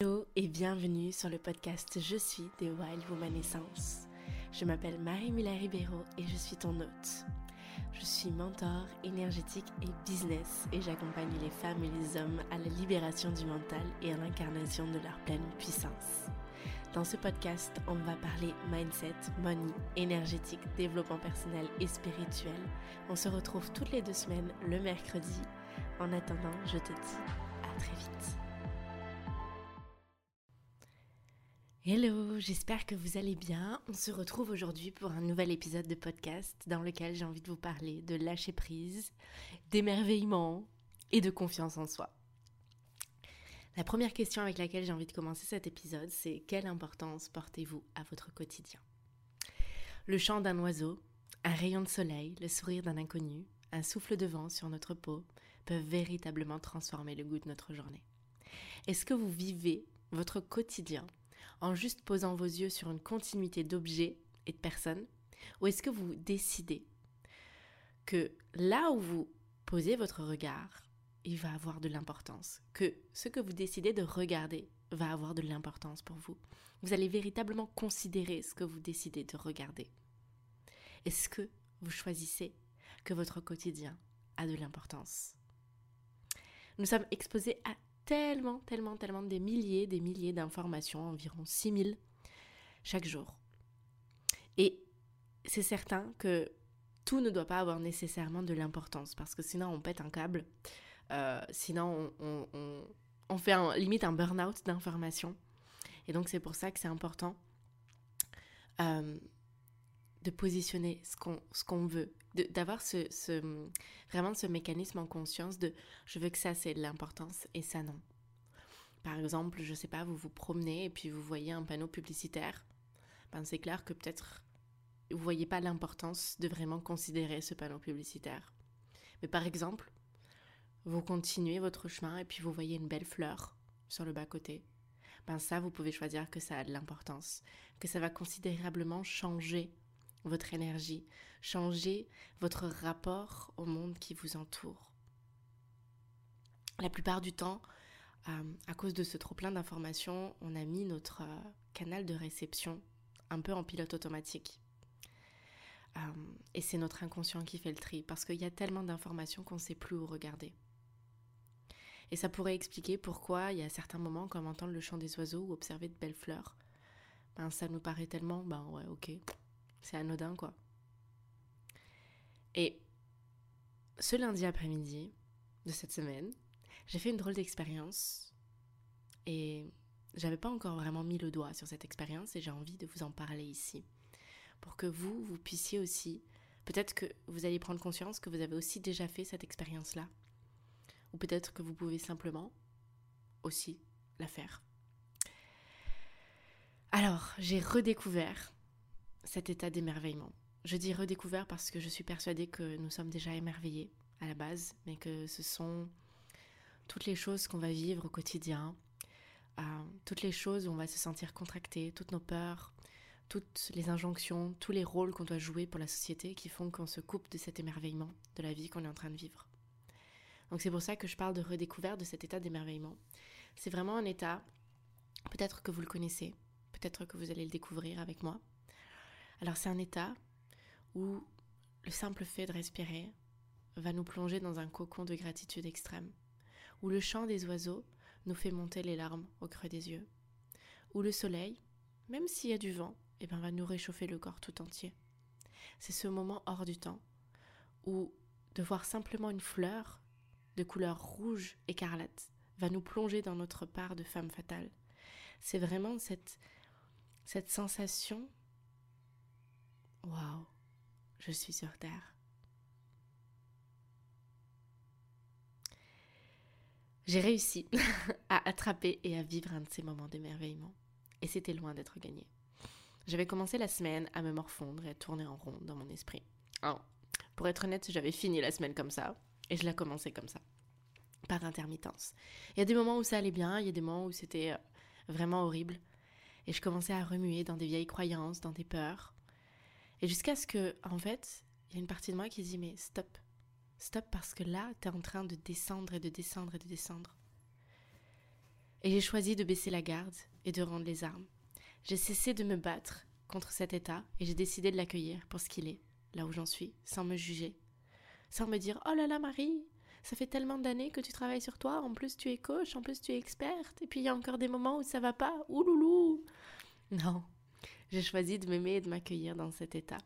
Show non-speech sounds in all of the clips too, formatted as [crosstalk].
Hello et bienvenue sur le podcast Je suis des Wild Woman Essence. Je m'appelle Marie Muller Ribeiro et je suis ton hôte. Je suis mentor énergétique et business et j'accompagne les femmes et les hommes à la libération du mental et à l'incarnation de leur pleine puissance. Dans ce podcast, on va parler mindset, money, énergétique, développement personnel et spirituel. On se retrouve toutes les deux semaines le mercredi. En attendant, je te dis à très vite. Hello, j'espère que vous allez bien. On se retrouve aujourd'hui pour un nouvel épisode de podcast dans lequel j'ai envie de vous parler de lâcher prise, d'émerveillement et de confiance en soi. La première question avec laquelle j'ai envie de commencer cet épisode, c'est quelle importance portez-vous à votre quotidien? Le chant d'un oiseau, un rayon de soleil, le sourire d'un inconnu, un souffle de vent sur notre peau peuvent véritablement transformer le goût de notre journée. Est-ce que vous vivez votre quotidien en juste posant vos yeux sur une continuité d'objets et de personnes Ou est-ce que vous décidez que là où vous posez votre regard, il va avoir de l'importance, que ce que vous décidez de regarder va avoir de l'importance pour vous? Vous allez véritablement considérer ce que vous décidez de regarder. Est-ce que vous choisissez que votre quotidien a de l'importance? Nous sommes exposés à tellement, tellement, tellement des milliers, des milliers d'informations, environ 6000 chaque jour. Et c'est certain que tout ne doit pas avoir nécessairement de l'importance, parce que sinon on pète un câble, euh, sinon on, fait limite un burn-out d'informations. Et donc c'est pour ça que c'est important euh, de positionner ce qu'on ce qu'on veut, d'avoir ce, vraiment ce mécanisme en conscience de je veux que ça c'est de l'importance et ça non. Par exemple, je sais pas, vous vous promenez et puis vous voyez un panneau publicitaire. Ben c'est clair que peut-être vous voyez pas l'importance de vraiment considérer ce panneau publicitaire. Mais par exemple, vous continuez votre chemin et puis vous voyez une belle fleur sur le bas-côté. Ben ça, vous pouvez choisir que ça a de l'importance, que ça va considérablement changer votre énergie, changer votre rapport au monde qui vous entoure. La plupart du temps, euh, à cause de ce trop-plein d'informations, on a mis notre euh, canal de réception un peu en pilote automatique. Euh, et c'est notre inconscient qui fait le tri, parce qu'il y a tellement d'informations qu'on ne sait plus où regarder. Et ça pourrait expliquer pourquoi il y a certains moments, comme entendre le chant des oiseaux ou observer de belles fleurs, ben ça nous paraît tellement, ben ouais, ok, c'est anodin, quoi. Et ce lundi après-midi de cette semaine, j'ai fait une drôle d'expérience et j'avais pas encore vraiment mis le doigt sur cette expérience et j'ai envie de vous en parler ici pour que vous, vous puissiez aussi, peut-être que vous allez prendre conscience que vous avez aussi déjà fait cette expérience-là ou peut-être que vous pouvez simplement aussi la faire. Alors, j'ai redécouvert cet état d'émerveillement. Je dis redécouvert parce que je suis persuadée que nous sommes déjà émerveillés à la base, mais que ce sont toutes les choses qu'on va vivre au quotidien, euh, toutes les choses où on va se sentir contracté, toutes nos peurs, toutes les injonctions, tous les rôles qu'on doit jouer pour la société qui font qu'on se coupe de cet émerveillement de la vie qu'on est en train de vivre. Donc c'est pour ça que je parle de redécouverte de cet état d'émerveillement. C'est vraiment un état, peut-être que vous le connaissez, peut-être que vous allez le découvrir avec moi, alors c'est un état où le simple fait de respirer va nous plonger dans un cocon de gratitude extrême, où le chant des oiseaux nous fait monter les larmes au creux des yeux, où le soleil, même s'il y a du vent, eh ben, va nous réchauffer le corps tout entier. C'est ce moment hors du temps où de voir simplement une fleur de couleur rouge écarlate va nous plonger dans notre part de femme fatale. C'est vraiment cette, cette sensation Waouh, je suis sur Terre. J'ai réussi [laughs] à attraper et à vivre un de ces moments d'émerveillement. Et c'était loin d'être gagné. J'avais commencé la semaine à me morfondre et à tourner en rond dans mon esprit. Alors, pour être honnête, j'avais fini la semaine comme ça, et je l'ai commencé comme ça, par intermittence. Il y a des moments où ça allait bien, il y a des moments où c'était euh, vraiment horrible, et je commençais à remuer dans des vieilles croyances, dans des peurs, et jusqu'à ce que, en fait, il y a une partie de moi qui dit mais stop, stop parce que là, tu es en train de descendre et de descendre et de descendre. Et j'ai choisi de baisser la garde et de rendre les armes. J'ai cessé de me battre contre cet état et j'ai décidé de l'accueillir pour ce qu'il est, là où j'en suis, sans me juger, sans me dire Oh là là, Marie, ça fait tellement d'années que tu travailles sur toi, en plus tu es coach, en plus tu es experte, et puis il y a encore des moments où ça va pas, ouloulou Non, j'ai choisi de m'aimer et de m'accueillir dans cet état.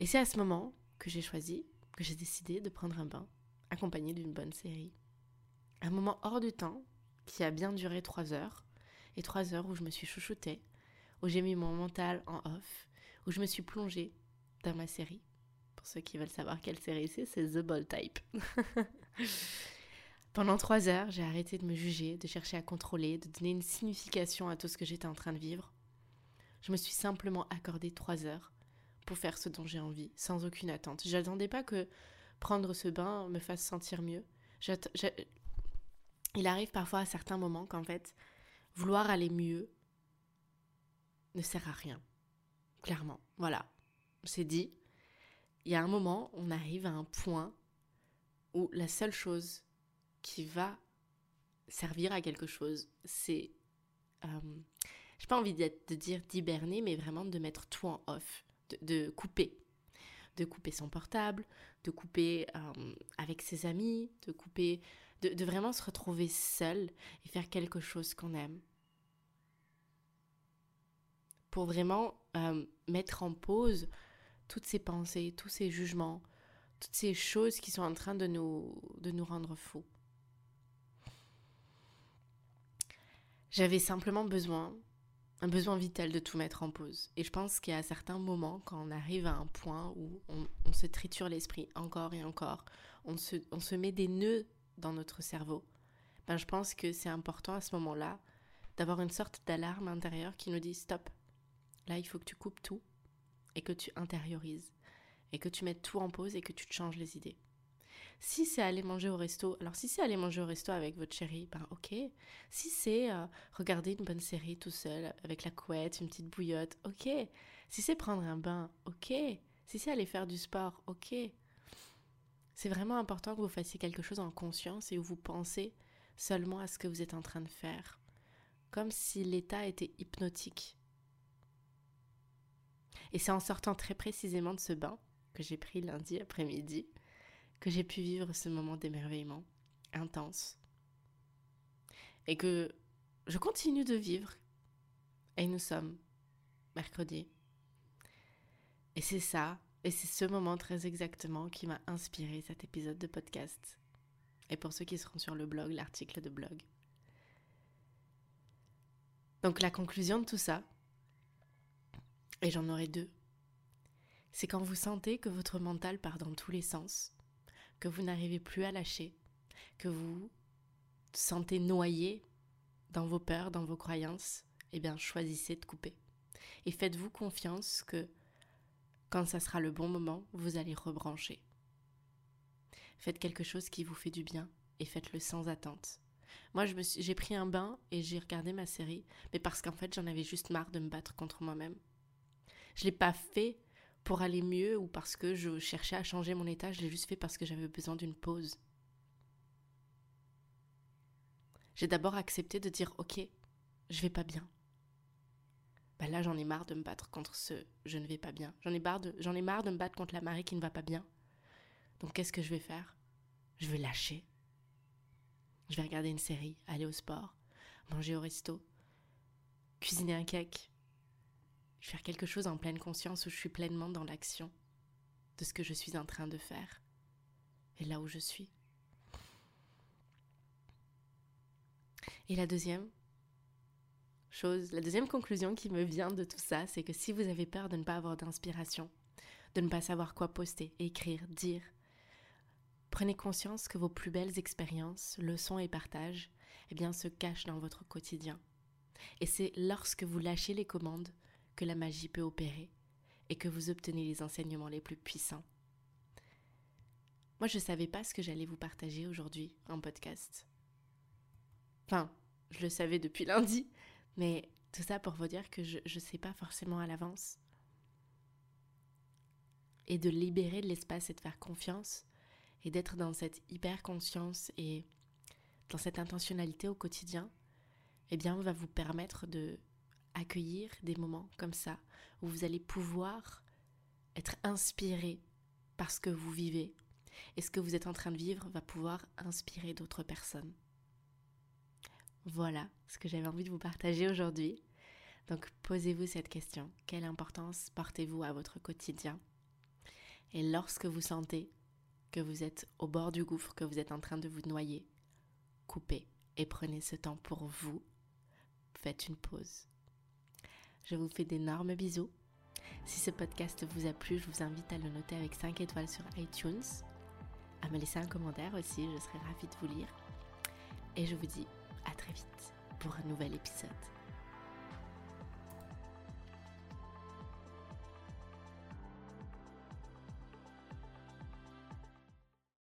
Et c'est à ce moment que j'ai choisi, que j'ai décidé de prendre un bain, accompagné d'une bonne série. Un moment hors du temps, qui a bien duré trois heures, et trois heures où je me suis chouchoutée, où j'ai mis mon mental en off, où je me suis plongée dans ma série. Pour ceux qui veulent savoir quelle série c'est, c'est The Bold Type. [laughs] Pendant trois heures, j'ai arrêté de me juger, de chercher à contrôler, de donner une signification à tout ce que j'étais en train de vivre. Je me suis simplement accordé trois heures pour faire ce dont j'ai envie, sans aucune attente. Je n'attendais pas que prendre ce bain me fasse sentir mieux. Il arrive parfois à certains moments qu'en fait, vouloir aller mieux ne sert à rien. Clairement. Voilà. C'est dit. Il y a un moment, on arrive à un point où la seule chose qui va servir à quelque chose, c'est. Euh, j'ai pas envie de, dire d'hiberner, mais vraiment de mettre tout en off, de, couper. De couper son portable, de couper euh, avec ses amis, de couper. de vraiment se retrouver seul et faire quelque chose qu'on aime pour vraiment euh, mettre en pause toutes ces pensées, tous ces jugements, toutes ces choses qui sont en train de nous, de nous rendre fous. J'avais simplement besoin, un besoin vital de tout mettre en pause. Et je pense qu'il y a certains moments, quand on arrive à un point où on, se triture l'esprit encore et encore, on se, on se met des nœuds dans notre cerveau, ben je pense que c'est important à ce moment-là d'avoir une sorte d'alarme intérieure qui nous dit stop, Là, il faut que tu coupes tout et que tu intériorises et que tu mettes tout en pause et que tu te changes les idées. Si c'est aller manger au resto, alors si c'est aller manger au resto avec votre chérie, ben ok. Si c'est euh, regarder une bonne série tout seul avec la couette, une petite bouillotte, ok. Si c'est prendre un bain, ok. Si c'est aller faire du sport, ok. C'est vraiment important que vous fassiez quelque chose en conscience et où vous pensez seulement à ce que vous êtes en train de faire. Comme si l'état était hypnotique. Et c'est en sortant très précisément de ce bain que j'ai pris lundi après-midi que j'ai pu vivre ce moment d'émerveillement intense. Et que je continue de vivre. Et nous sommes mercredi. Et c'est ça, et c'est ce moment très exactement qui m'a inspiré cet épisode de podcast. Et pour ceux qui seront sur le blog, l'article de blog. Donc la conclusion de tout ça, et j'en aurai deux. C'est quand vous sentez que votre mental part dans tous les sens, que vous n'arrivez plus à lâcher, que vous sentez noyé dans vos peurs, dans vos croyances, eh bien choisissez de couper. Et faites-vous confiance que quand ça sera le bon moment, vous allez rebrancher. Faites quelque chose qui vous fait du bien et faites-le sans attente. Moi, j'ai pris un bain et j'ai regardé ma série, mais parce qu'en fait, j'en avais juste marre de me battre contre moi-même. Je l'ai pas fait pour aller mieux ou parce que je cherchais à changer mon état, je l'ai juste fait parce que j'avais besoin d'une pause. J'ai d'abord accepté de dire ok, je vais pas bien. Bah là j'en ai marre de me battre contre ce je ne vais pas bien. J'en ai marre de j'en ai marre de me battre contre la Marie qui ne va pas bien. Donc qu'est-ce que je vais faire? Je vais lâcher. Je vais regarder une série, aller au sport, manger au resto, cuisiner un cake, faire quelque chose en pleine conscience où je suis pleinement dans l'action de ce que je suis en train de faire et là où je suis. Et la deuxième chose, la deuxième conclusion qui me vient de tout ça, c'est que si vous avez peur de ne pas avoir d'inspiration, de ne pas savoir quoi poster, écrire, dire, prenez conscience que vos plus belles expériences, leçons et partages, eh bien, se cachent dans votre quotidien. Et c'est lorsque vous lâchez les commandes que la magie peut opérer et que vous obtenez les enseignements les plus puissants. Moi, je ne savais pas ce que j'allais vous partager aujourd'hui en podcast. Enfin, je le savais depuis [laughs] lundi, mais tout ça pour vous dire que je ne sais pas forcément à l'avance. Et de libérer de l'espace et de faire confiance, et d'être dans cette hyper conscience et dans cette intentionnalité au quotidien, eh bien, va vous permettre de accueillir des moments comme ça où vous allez pouvoir être inspiré par ce que vous vivez et ce que vous êtes en train de vivre va pouvoir inspirer d'autres personnes. Voilà ce que j'avais envie de vous partager aujourd'hui. Donc posez-vous cette question. Quelle importance portez-vous à votre quotidien? Et lorsque vous sentez que vous êtes au bord du gouffre, que vous êtes en train de vous noyer, coupez et prenez ce temps pour vous. Faites une pause. Je vous fais d'énormes bisous. Si ce podcast vous a plu, je vous invite à le noter avec 5 étoiles sur iTunes, à me laisser un commentaire aussi, je serai ravie de vous lire. Et je vous dis à très vite pour un nouvel épisode.